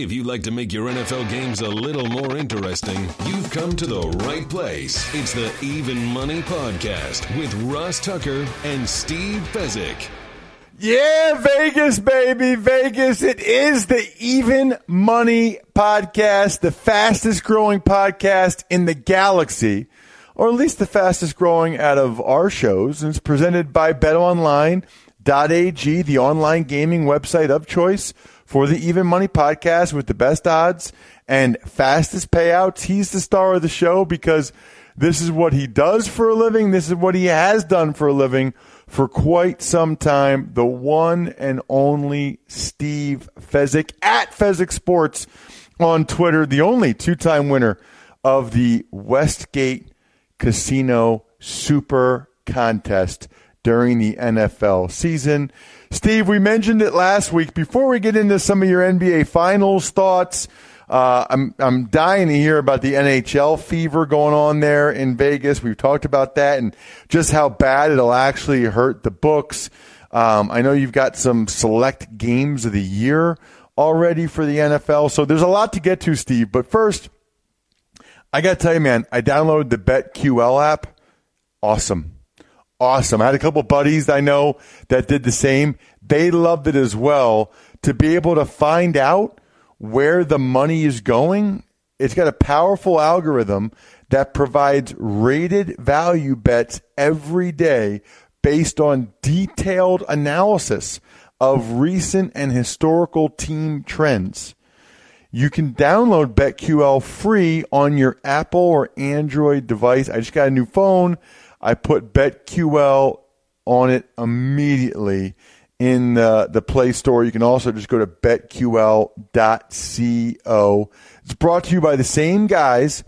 If you'd like to make your NFL games a little more interesting, you've come to the right place. It's the Even Money Podcast with Ross Tucker and Steve Fezzik. Yeah, Vegas, baby, Vegas. It is the Even Money Podcast, the fastest growing podcast in the galaxy, or at least the fastest growing out of our shows. And it's presented by BetOnline.ag, the online gaming website of choice for the Even Money Podcast with the best odds and fastest payouts. He's the star of the show because this is what he does for a living. This is what he has done for a living for quite some time. The one and only Steve Fezzik at Fezzik Sports on Twitter, the only two time winner of the Westgate Casino Super Contest during the NFL season. Steve, we mentioned it last week. Before we get into some of your NBA Finals thoughts, uh, I'm I'm dying to hear about the NHL fever going on there in Vegas. We've talked about that and just how bad it'll actually hurt the books. Um, I know you've got some select games of the year already for the NFL, so there's a lot to get to, Steve. But first, I got to tell you, man, I downloaded the BetQL app. Awesome, awesome. I had a couple buddies I know that did the same. They loved it as well to be able to find out where the money is going. It's got a powerful algorithm that provides rated value bets every day based on detailed analysis of recent and historical team trends. You can download BetQL free on your Apple or Android device. I just got a new phone. I put BetQL on it immediately in the, the Play Store. You can also just go to betql.co. It's brought to you by the same guys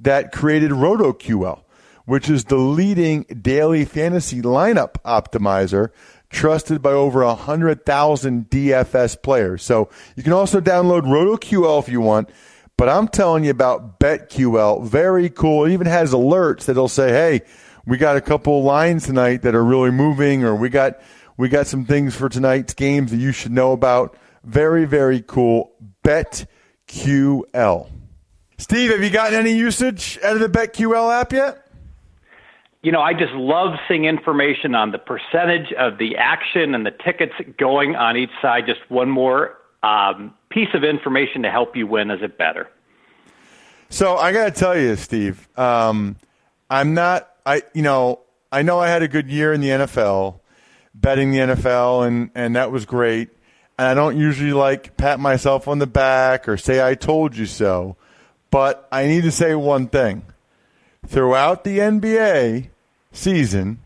that created RotoQL, which is the leading daily fantasy lineup optimizer trusted by over 100,000 DFS players. So you can also download RotoQL if you want. But I'm telling you about BetQL. Very cool. It even has alerts that'll say, hey, we got a couple lines tonight that are really moving, or we got we got some things for tonight's games that you should know about. Very, very cool. BetQL. Steve, have you gotten any usage out of the BetQL app yet? You know, I just love seeing information on the percentage of the action and the tickets going on each side. Just one more um, piece of information to help you win as a better. So I got to tell you, Steve, um, I'm not. I you know I know I had a good year in the NFL, betting the NFL, and, and that was great. And I don't usually like pat myself on the back or say I told you so, but I need to say one thing. Throughout the NBA season,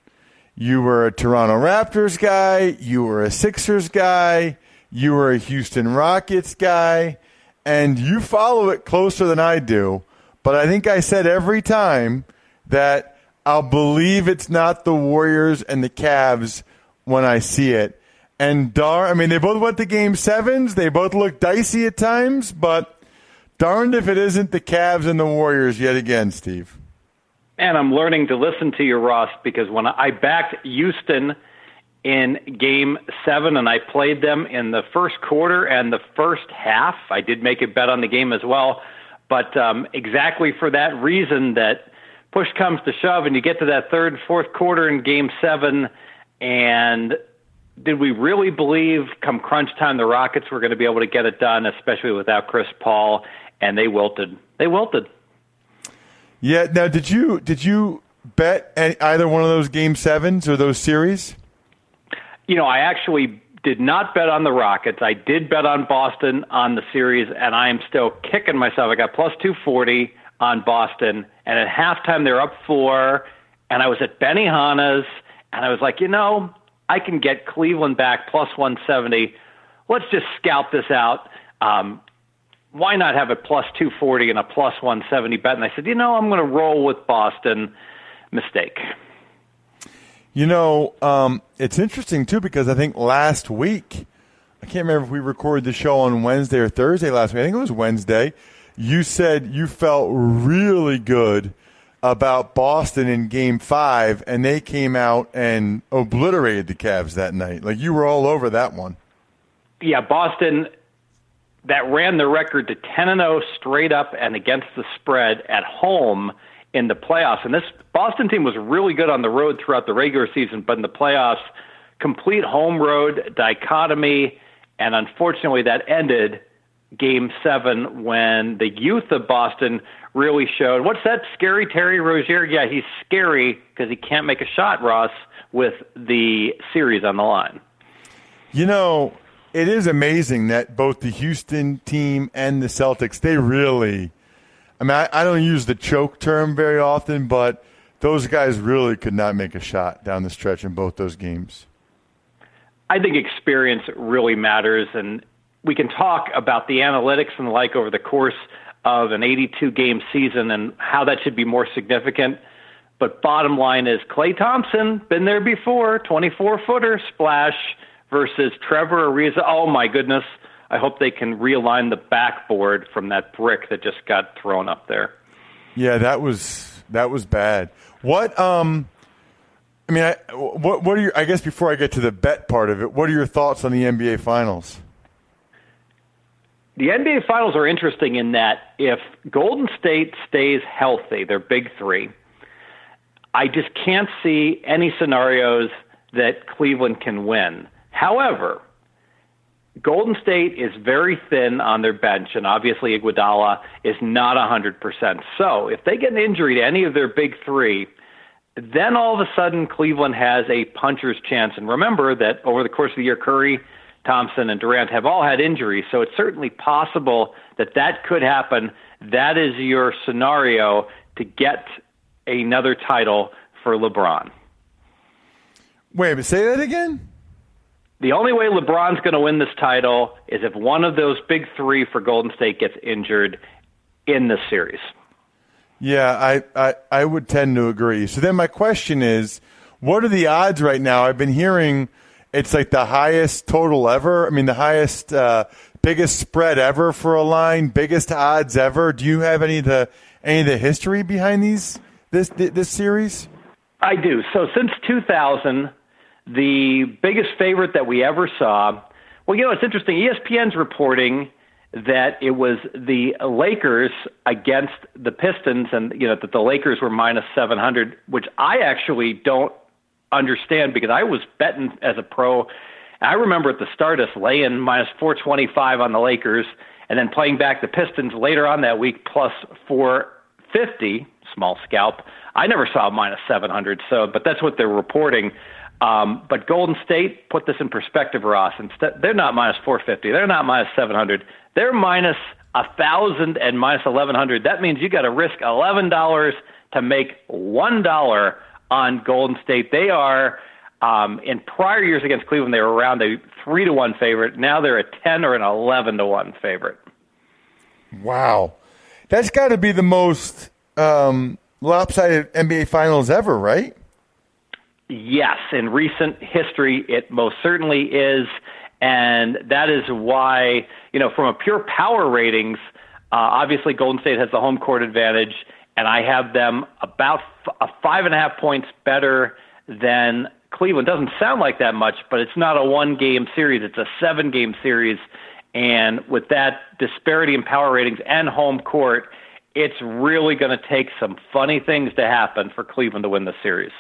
you were a Toronto Raptors guy, you were a Sixers guy, you were a Houston Rockets guy, and you follow it closer than I do. But I think I said every time that I'll believe it's not the Warriors and the Cavs when I see it. And dar, I mean, they both went to game sevens. They both look dicey at times, but darned if it isn't the Cavs and the Warriors yet again, Steve. And I'm learning to listen to you, Ross, because when I backed Houston in game seven and I played them in the first quarter and the first half, I did make a bet on the game as well. But um, exactly for that reason that push comes to shove and you get to that third, fourth quarter in game seven – and did we really believe come crunch time the Rockets were going to be able to get it done, especially without Chris Paul? And they wilted. They wilted. Yeah. Now, did you did you bet any, either one of those game sevens or those series? You know, I actually did not bet on the Rockets. I did bet on Boston on the series, and I am still kicking myself. I got plus two forty on Boston, and at halftime they're up four, and I was at Benihana's and I was like, you know, I can get Cleveland back plus 170. Let's just scalp this out. um, why not have a plus 240 and a plus 170 bet? And I said, you know, I'm going to roll with Boston. Mistake. You know, um, it's interesting too because I think last week, I can't remember if we recorded the show on Wednesday or Thursday last week. I think it was Wednesday. You said you felt really good about Boston in Game Five, and they came out and obliterated the Cavs that night. Like you were all over that one. Yeah, Boston that ran the record to 10 and 0 straight up and against the spread at home in the playoffs. And this Boston team was really good on the road throughout the regular season, but in the playoffs, complete home road dichotomy. And unfortunately, that ended game seven when the youth of Boston really showed. What's that scary Terry Rozier? Yeah, he's scary because he can't make a shot, Ross, with the series on the line. You know, it is amazing that both the Houston team and the Celtics, they really, I mean, I, I, don't use the choke term very often, but those guys really could not make a shot down the stretch in both those games. I think experience really matters, and we can talk about the analytics and the like over the course of an 82 game season and how that should be more significant. But bottom line is Klay Thompson, been there before, 24 footer splash versus Trevor Ariza. Oh my goodness. I hope they can realign the backboard from that brick that just got thrown up there. Yeah, that was that was bad. What um I mean, I, what what are your I guess before I get to the bet part of it, what are your thoughts on the NBA finals? The NBA finals are interesting in that if Golden State stays healthy, their big 3, I just can't see any scenarios that Cleveland can win. However, Golden State is very thin on their bench, and obviously Iguodala is not 100%. So if they get an injury to any of their big three, then all of a sudden Cleveland has a puncher's chance. And remember that over the course of the year, Curry, Thompson, and Durant have all had injuries, so it's certainly possible that that could happen. That is your scenario to get another title for LeBron. Wait, but say that again? the only way LeBron's going to win this title is if one of those big three for Golden State gets injured in this series. Yeah, I, I, I would tend to agree. So then my question is, what are the odds right now? I've been hearing it's like the highest total ever. I mean, the highest, uh, biggest spread ever for a line, biggest odds ever. Do you have any of the any of the history behind these this this series? I do. So since 2000, the biggest favorite that we ever saw. Well, you know, it's interesting. ESPN's reporting that it was the Lakers against the Pistons, and you know that the Lakers were minus seven hundred, which I actually don't understand because I was betting as a pro. I remember at the start us laying minus four twenty five on the Lakers, and then playing back the Pistons later on that week plus four fifty, small scalp. I never saw minus seven hundred, so but that's what they're reporting. Um, but Golden State, put this in perspective, Ross. Instead, they're not minus 450. They're not minus 700. They're minus a thousand and minus 1100. That means you got to risk eleven dollars to make one dollar on Golden State. They are um, in prior years against Cleveland. They were around a three to one favorite. Now they're a ten or an eleven to one favorite. Wow, that's got to be the most um, lopsided NBA Finals ever, right? Yes, in recent history, it most certainly is. And that is why, you know, from a pure power ratings, uh, obviously Golden State has the home court advantage, and I have them about f- a five and a half points better than Cleveland. Doesn't sound like that much, but it's not a one game series, it's a seven game series. And with that disparity in power ratings and home court, it's really going to take some funny things to happen for Cleveland to win the series.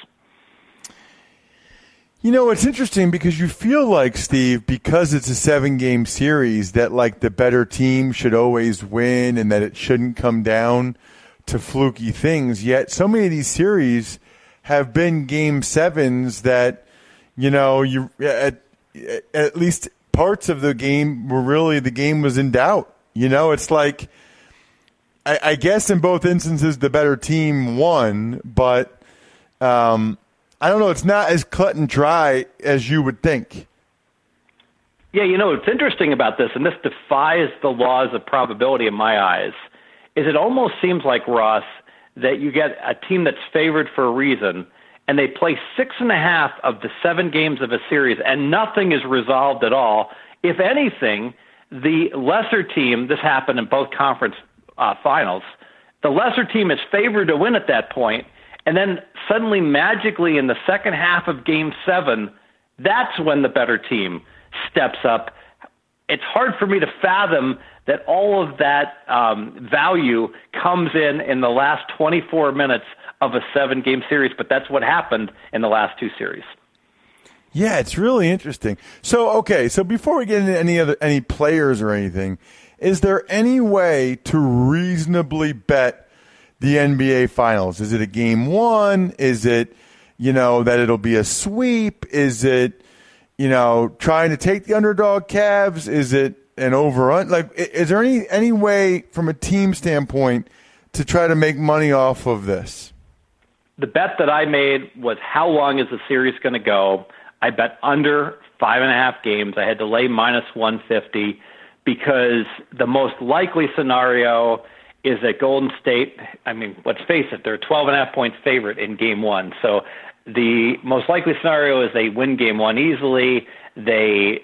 You know, it's interesting because you feel like, Steve, because it's a seven game series, that like the better team should always win and that it shouldn't come down to fluky things. Yet so many of these series have been game sevens that, you know, you at, at least parts of the game were really the game was in doubt. You know, it's like, I, I guess in both instances, the better team won, but, um, I don't know. It's not as cut and dry as you would think. Yeah, you know what's interesting about this, and this defies the laws of probability in my eyes, is it almost seems like Ross that you get a team that's favored for a reason, and they play six and a half of the seven games of a series, and nothing is resolved at all. If anything, the lesser team, this happened in both conference uh, finals, the lesser team is favored to win at that point, and then suddenly, magically, in the second half of game seven, that's when the better team steps up. It's hard for me to fathom that all of that um, value comes in in the last 24 minutes of a seven game series, but that's what happened in the last two series. Yeah, it's really interesting. So, okay, so before we get into any other any players or anything, is there any way to reasonably bet the NBA finals? Is it a game 1? Is it, you know, that it'll be a sweep? Is it, you know, trying to take the underdog Cavs? Is it an overrun? Like, is there any any way from a team standpoint to try to make money off of this? The bet that I made was how long is the series going to go? I bet under five and a half games. I had to lay minus 150 because the most likely scenario is that Golden State, I mean, let's face it, they're a 12 and a half points favorite in game one. So the most likely scenario is they win game one easily. They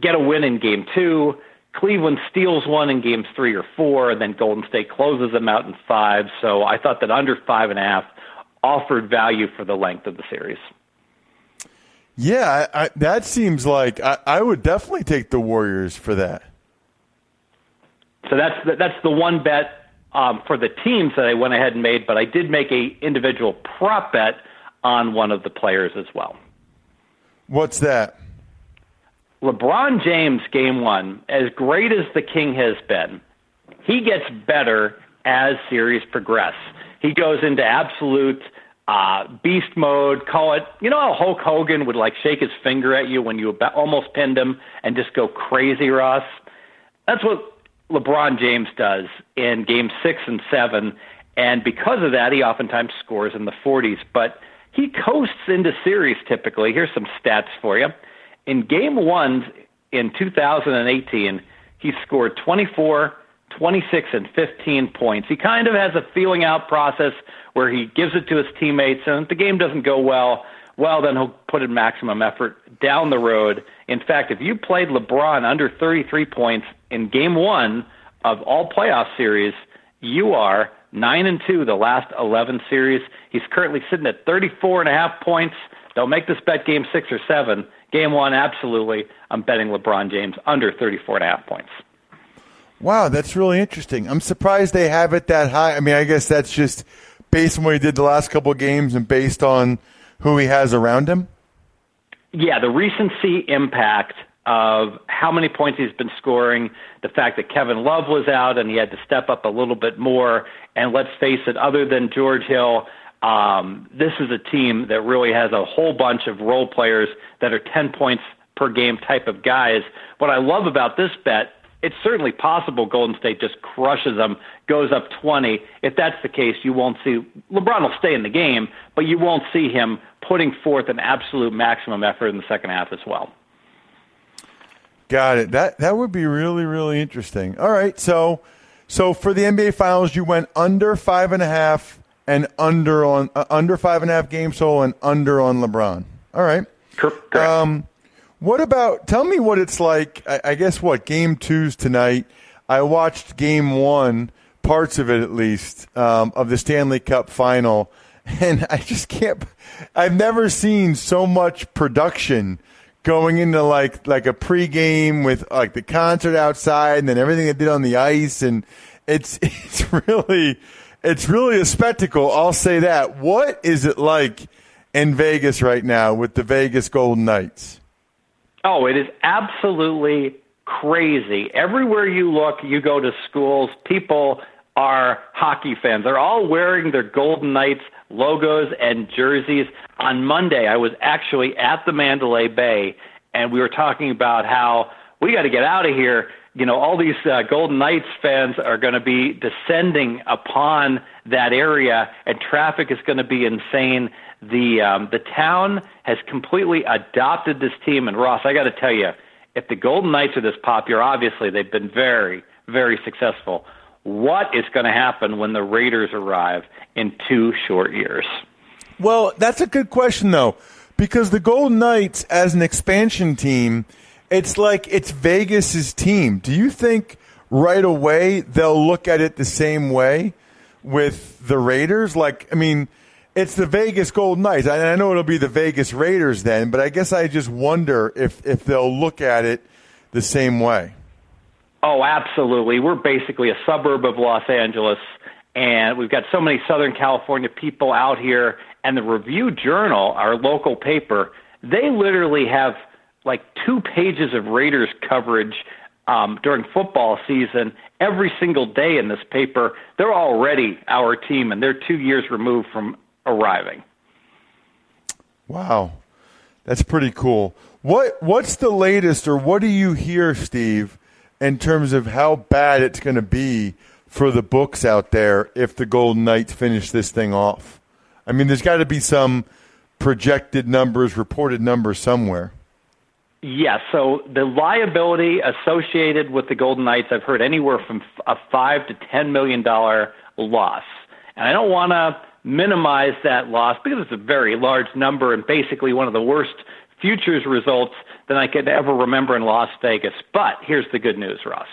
get a win in game two. Cleveland steals one in games three or four, and then Golden State closes them out in five. So I thought that under five and a half offered value for the length of the series. Yeah, I, I, that seems like I, I, would definitely take the Warriors for that. So that's the, that's the one bet um, for the teams that I went ahead and made, but I did make a individual prop bet on one of the players as well. What's that? LeBron James, game one, as great as the King has been, he gets better as series progress. He goes into absolute uh, beast mode. Call it, you know how Hulk Hogan would like shake his finger at you when you almost pinned him and just go crazy, Ross? That's what LeBron James does in game six and seven. And because of that, he oftentimes scores in the 40s. But he coasts into series typically. Here's some stats for you. In game one in 2018, he scored 24, 26, and 15 points. He kind of has a feeling out process where he gives it to his teammates, and if the game doesn't go well, well, then he'll put in maximum effort down the road. In fact, if you played LeBron under 33 points in game one of all playoff series, you are nine and two the last 11 series. He's currently sitting at 34 and a half points. Don't make this bet game six or seven. Game one, absolutely. I'm betting LeBron James under 34 and a half points. Wow, that's really interesting. I'm surprised they have it that high. I mean, I guess that's just based on what he did the last couple of games and based on who he has around him. Yeah, the recency impact of how many points he's been scoring, the fact that Kevin Love was out and he had to step up a little bit more. And let's face it, other than George Hill, um, this is a team that really has a whole bunch of role players that are 10 points per game type of guys. What I love about this bet, it's certainly possible Golden State just crushes them, goes up 20. If that's the case, you won't see LeBron will stay in the game, but you won't see him putting forth an absolute maximum effort in the second half as well. Got it. That that would be really really interesting. All right, so so for the NBA Finals, you went under five and a half and under on uh, under five and a half games total and under on LeBron. All right. Correct. Um, what about? Tell me what it's like. I, I guess what game two's tonight. I watched game one, parts of it at least, um, of the Stanley Cup final, and I just can't. I've never seen so much production going into like like a pregame with like the concert outside and then everything they did on the ice and it's it's really it's really a spectacle. I'll say that. What is it like in Vegas right now with the Vegas Golden Knights? Oh, it is absolutely crazy. Everywhere you look, you go to schools, people are hockey fans. They're all wearing their Golden Knights logos and jerseys. On Monday, I was actually at the Mandalay Bay, and we were talking about how we got to get out of here. You know, all these uh, Golden Knights fans are going to be descending upon that area, and traffic is going to be insane. The um, the town has completely adopted this team, and Ross, I got to tell you, if the Golden Knights are this popular, obviously they've been very, very successful. What is going to happen when the Raiders arrive in two short years? Well, that's a good question, though, because the Golden Knights, as an expansion team, it's like it's Vegas's team. Do you think right away they'll look at it the same way with the Raiders? Like, I mean, it's the Vegas Golden Knights. I, I know it'll be the Vegas Raiders then, but I guess I just wonder if if they'll look at it the same way. Oh, absolutely. We're basically a suburb of Los Angeles, and we've got so many Southern California people out here. And the Review Journal, our local paper, they literally have like two pages of Raiders coverage um, during football season every single day in this paper. They're already our team, and they're two years removed from arriving. Wow, that's pretty cool. What What's the latest, or what do you hear, Steve, in terms of how bad it's going to be for the books out there if the Golden Knights finish this thing off? I mean, there's got to be some projected numbers, reported numbers somewhere. Yes. So the liability associated with the Golden Knights, I've heard anywhere from a five to ten million dollar loss, and I don't want to minimize that loss because it's a very large number and basically one of the worst futures results than I could ever remember in Las Vegas. But here's the good news, Ross.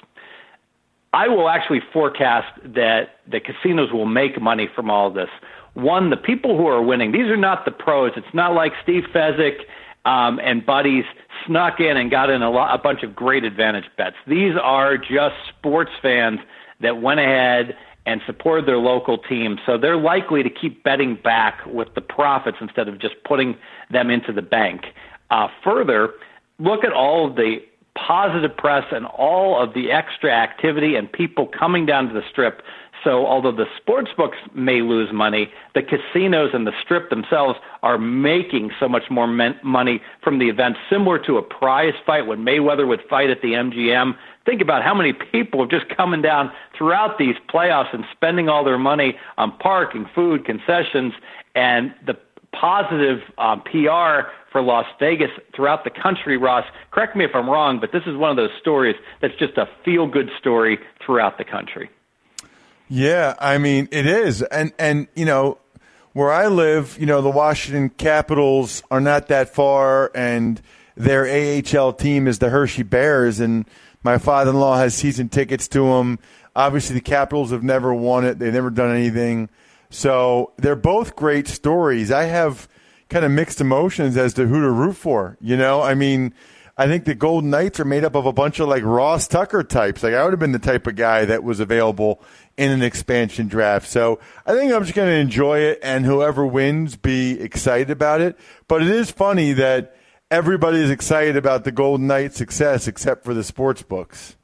I will actually forecast that the casinos will make money from all this. One, the people who are winning, these are not the pros. It's not like Steve Fezzik um, and buddies snuck in and got in a, lot, a bunch of great advantage bets. These are just sports fans that went ahead and supported their local team. So they're likely to keep betting back with the profits instead of just putting them into the bank. Uh, further, look at all of the positive press and all of the extra activity and people coming down to the strip. So, although the sports books may lose money, the casinos and the strip themselves are making so much more money from the event, similar to a prize fight when Mayweather would fight at the MGM. Think about how many people are just coming down throughout these playoffs and spending all their money on parking, food, concessions, and the positive um, PR for Las Vegas throughout the country, Ross. Correct me if I'm wrong, but this is one of those stories that's just a feel good story throughout the country. Yeah, I mean it is, and and you know where I live, you know the Washington Capitals are not that far, and their AHL team is the Hershey Bears, and my father-in-law has season tickets to them. Obviously, the Capitals have never won it; they've never done anything. So they're both great stories. I have kind of mixed emotions as to who to root for. You know, I mean, I think the Golden Knights are made up of a bunch of like Ross Tucker types. Like I would have been the type of guy that was available in an expansion draft. So I think I'm just going to enjoy it, and whoever wins, be excited about it. But it is funny that everybody is excited about the Golden Knights' success except for the sports books.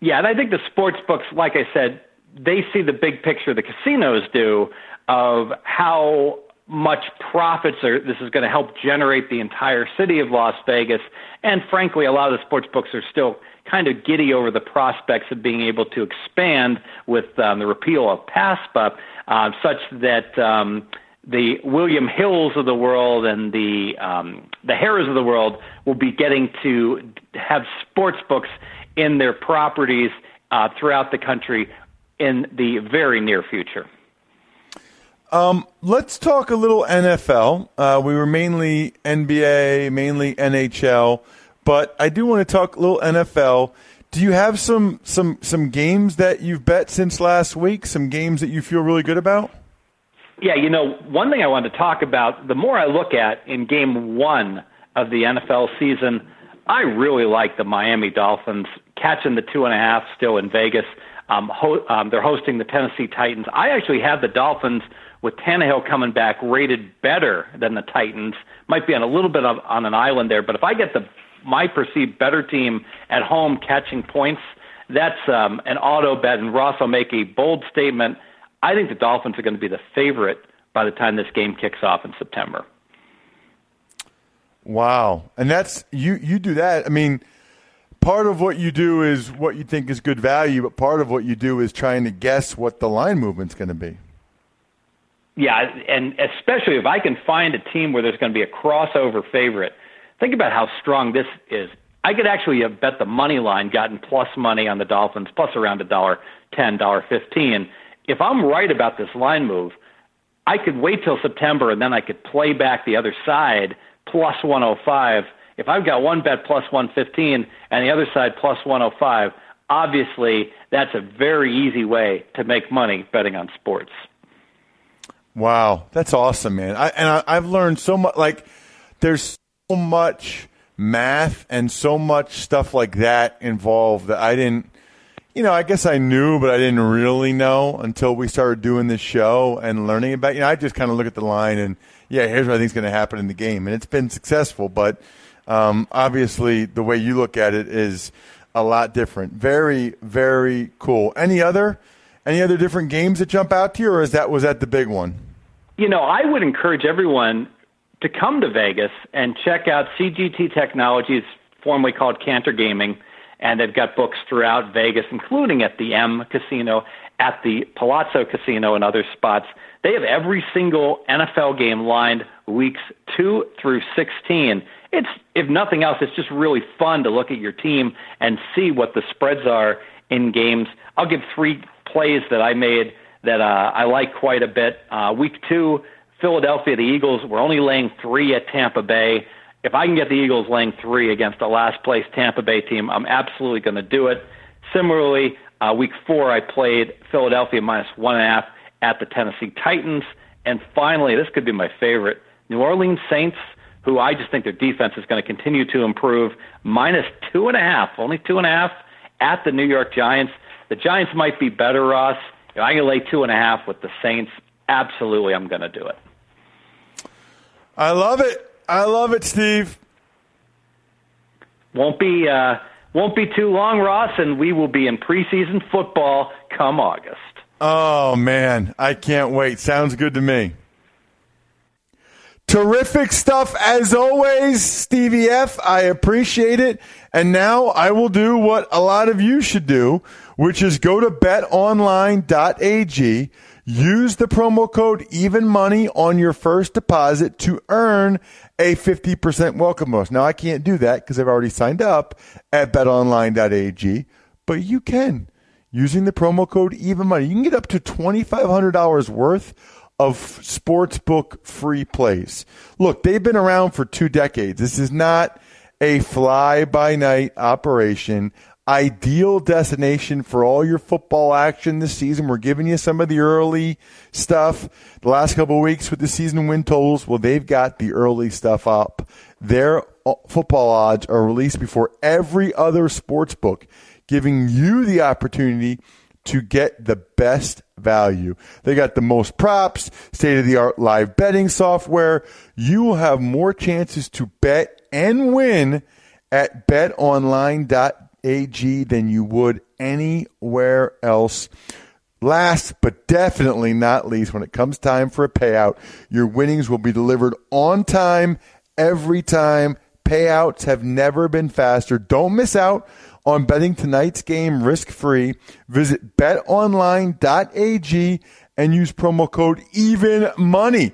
Yeah, and I think the sports books, like I said, they see the big picture the casinos do of how much profits are this is going to help generate the entire city of Las Vegas. And frankly a lot of the sports books are still kind of giddy over the prospects of being able to expand with um, the repeal of PASPA uh, such that um, the William Hills of the world and the um, the Harrahs of the world will be getting to have sports books in their properties uh, throughout the country in the very near future. Um, let's talk a little NFL. Uh, we were mainly NBA, mainly NHL, but I do want to talk a little NFL. Do you have some some some games that you've bet since last week? Some games that you feel really good about? Yeah, you know, one thing I wanted to talk about. The more I look at in Game One of the NFL season, I really like the Miami Dolphins catching the two and a half still in Vegas. Um, ho- um, they're hosting the Tennessee Titans. I actually have the Dolphins with Tannehill coming back rated better than the Titans. Might be on a little bit of, on an island there, but if I get the my perceived better team at home catching points, that's um, an auto bet. And Ross will make a bold statement. I think the Dolphins are going to be the favorite by the time this game kicks off in September. Wow, and that's you. You do that. I mean part of what you do is what you think is good value, but part of what you do is trying to guess what the line movement's going to be. Yeah, and especially if I can find a team where there's going to be a crossover favorite. Think about how strong this is. I could actually have bet the money line, gotten plus money on the Dolphins, plus around a dollar ten, dollar fifteen. If I'm right about this line move, I could wait till September and then I could play back the other side plus 105. If I've got one bet plus 115 and the other side plus 105, obviously that's a very easy way to make money betting on sports. Wow, that's awesome, man! I, and I, I've learned so much. Like, there's so much math and so much stuff like that involved that I didn't. You know, I guess I knew, but I didn't really know until we started doing this show and learning about. You know, I just kind of look at the line and yeah, here's what I think is going to happen in the game, and it's been successful. But um, obviously, the way you look at it is a lot different. Very, very cool. Any other, any other different games that jump out to you, or is that was that the big one? You know, I would encourage everyone to come to Vegas and check out CGT Technologies, formerly called Cantor Gaming, and they've got books throughout Vegas, including at the M Casino, at the Palazzo Casino, and other spots. They have every single NFL game lined weeks two through 16. It's, if nothing else, it's just really fun to look at your team and see what the spreads are in games. I'll give three plays that I made that uh, I like quite a bit. Uh, week two, Philadelphia, the Eagles were only laying three at Tampa Bay. If I can get the Eagles laying three against the last place Tampa Bay team, I'm absolutely going to do it. Similarly, uh, week four, I played Philadelphia minus one and a half at the Tennessee Titans. And finally, this could be my favorite New Orleans Saints, who I just think their defense is going to continue to improve, minus two and a half, only two and a half at the New York Giants. The Giants might be better, Ross. If I can lay two and a half with the Saints, absolutely, I'm going to do it. I love it. I love it, Steve. Won't be uh, won't be too long, Ross, and we will be in preseason football come August. Oh man, I can't wait. Sounds good to me. Terrific stuff as always, Stevie F. I appreciate it. And now I will do what a lot of you should do, which is go to betonline.ag, use the promo code even money on your first deposit to earn a 50% welcome bonus. Now I can't do that because I've already signed up at betonline.ag, but you can using the promo code even money. You can get up to $2,500 worth of sportsbook free plays. Look, they've been around for two decades. This is not a fly by night operation. Ideal destination for all your football action this season. We're giving you some of the early stuff. The last couple weeks with the season win totals, well, they've got the early stuff up. Their uh, football odds are released before every other sports book, giving you the opportunity to get the best value. They got the most props, state of the art live betting software. You will have more chances to bet and win at betonline.ag than you would anywhere else. Last but definitely not least, when it comes time for a payout, your winnings will be delivered on time every time. Payouts have never been faster. Don't miss out on betting tonight's game risk free. Visit betonline.ag and use promo code even money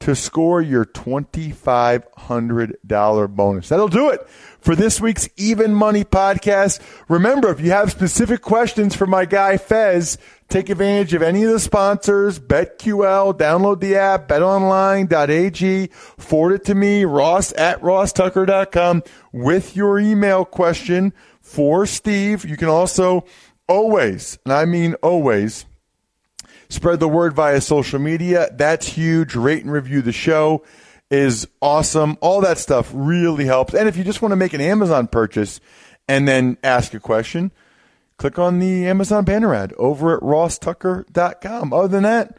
to score your $2,500 bonus. That'll do it for this week's Even Money podcast. Remember, if you have specific questions for my guy Fez, take advantage of any of the sponsors, BetQL, download the app, betonline.ag, forward it to me, ross at rosstucker.com with your email question for Steve. You can also always, and I mean always, spread the word via social media. That's huge. Rate and review the show is awesome. All that stuff really helps. And if you just want to make an Amazon purchase and then ask a question, click on the Amazon banner ad over at rosstucker.com. Other than that,